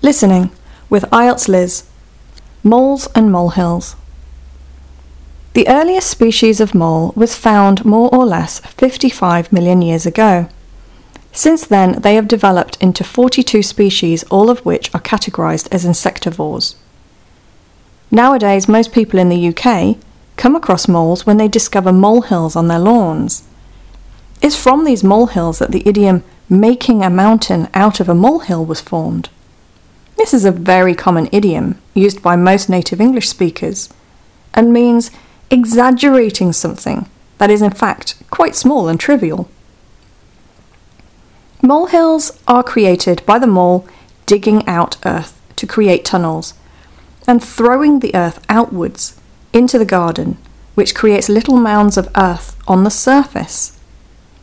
Listening with IELTS Liz. Moles and molehills. The earliest species of mole was found more or less 55 million years ago. Since then, they have developed into 42 species, all of which are categorized as insectivores. Nowadays, most people in the UK come across moles when they discover molehills on their lawns. It's from these molehills that the idiom making a mountain out of a molehill was formed. This is a very common idiom used by most native English speakers and means exaggerating something that is in fact quite small and trivial. Molehills are created by the mole digging out earth to create tunnels and throwing the earth outwards into the garden, which creates little mounds of earth on the surface.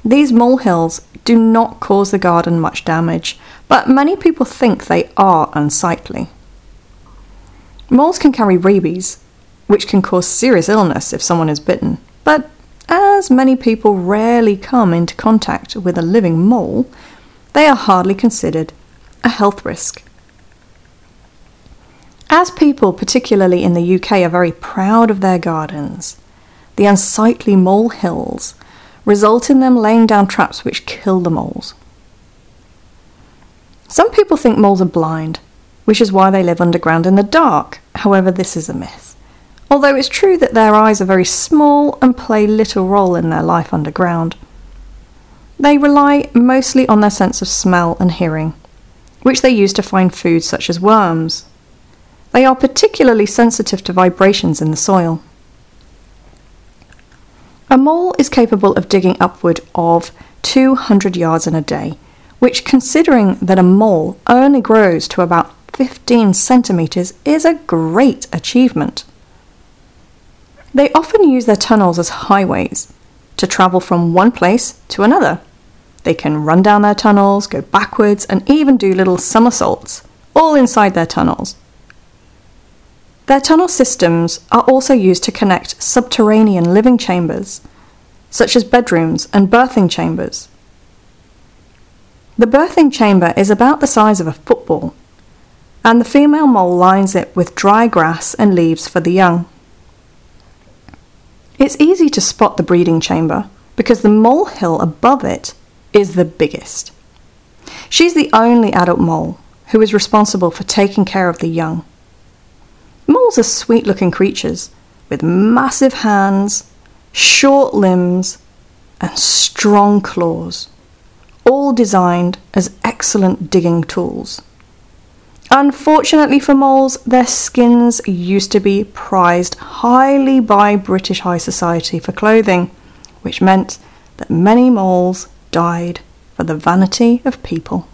These molehills do not cause the garden much damage, but many people think they are unsightly. Moles can carry rabies, which can cause serious illness if someone is bitten, but as many people rarely come into contact with a living mole, they are hardly considered a health risk. As people, particularly in the UK, are very proud of their gardens, the unsightly mole hills result in them laying down traps which kill the moles. Some people think moles are blind, which is why they live underground in the dark. However, this is a myth. Although it's true that their eyes are very small and play little role in their life underground. They rely mostly on their sense of smell and hearing, which they use to find food such as worms. They are particularly sensitive to vibrations in the soil. A mole is capable of digging upward of 200 yards in a day, which, considering that a mole only grows to about 15 centimetres, is a great achievement. They often use their tunnels as highways to travel from one place to another. They can run down their tunnels, go backwards, and even do little somersaults, all inside their tunnels. Their tunnel systems are also used to connect subterranean living chambers, such as bedrooms and birthing chambers. The birthing chamber is about the size of a football, and the female mole lines it with dry grass and leaves for the young. It's easy to spot the breeding chamber because the molehill above it is the biggest. She's the only adult mole who is responsible for taking care of the young. Moles are sweet looking creatures with massive hands, short limbs, and strong claws, all designed as excellent digging tools. Unfortunately for moles, their skins used to be prized highly by British high society for clothing, which meant that many moles died for the vanity of people.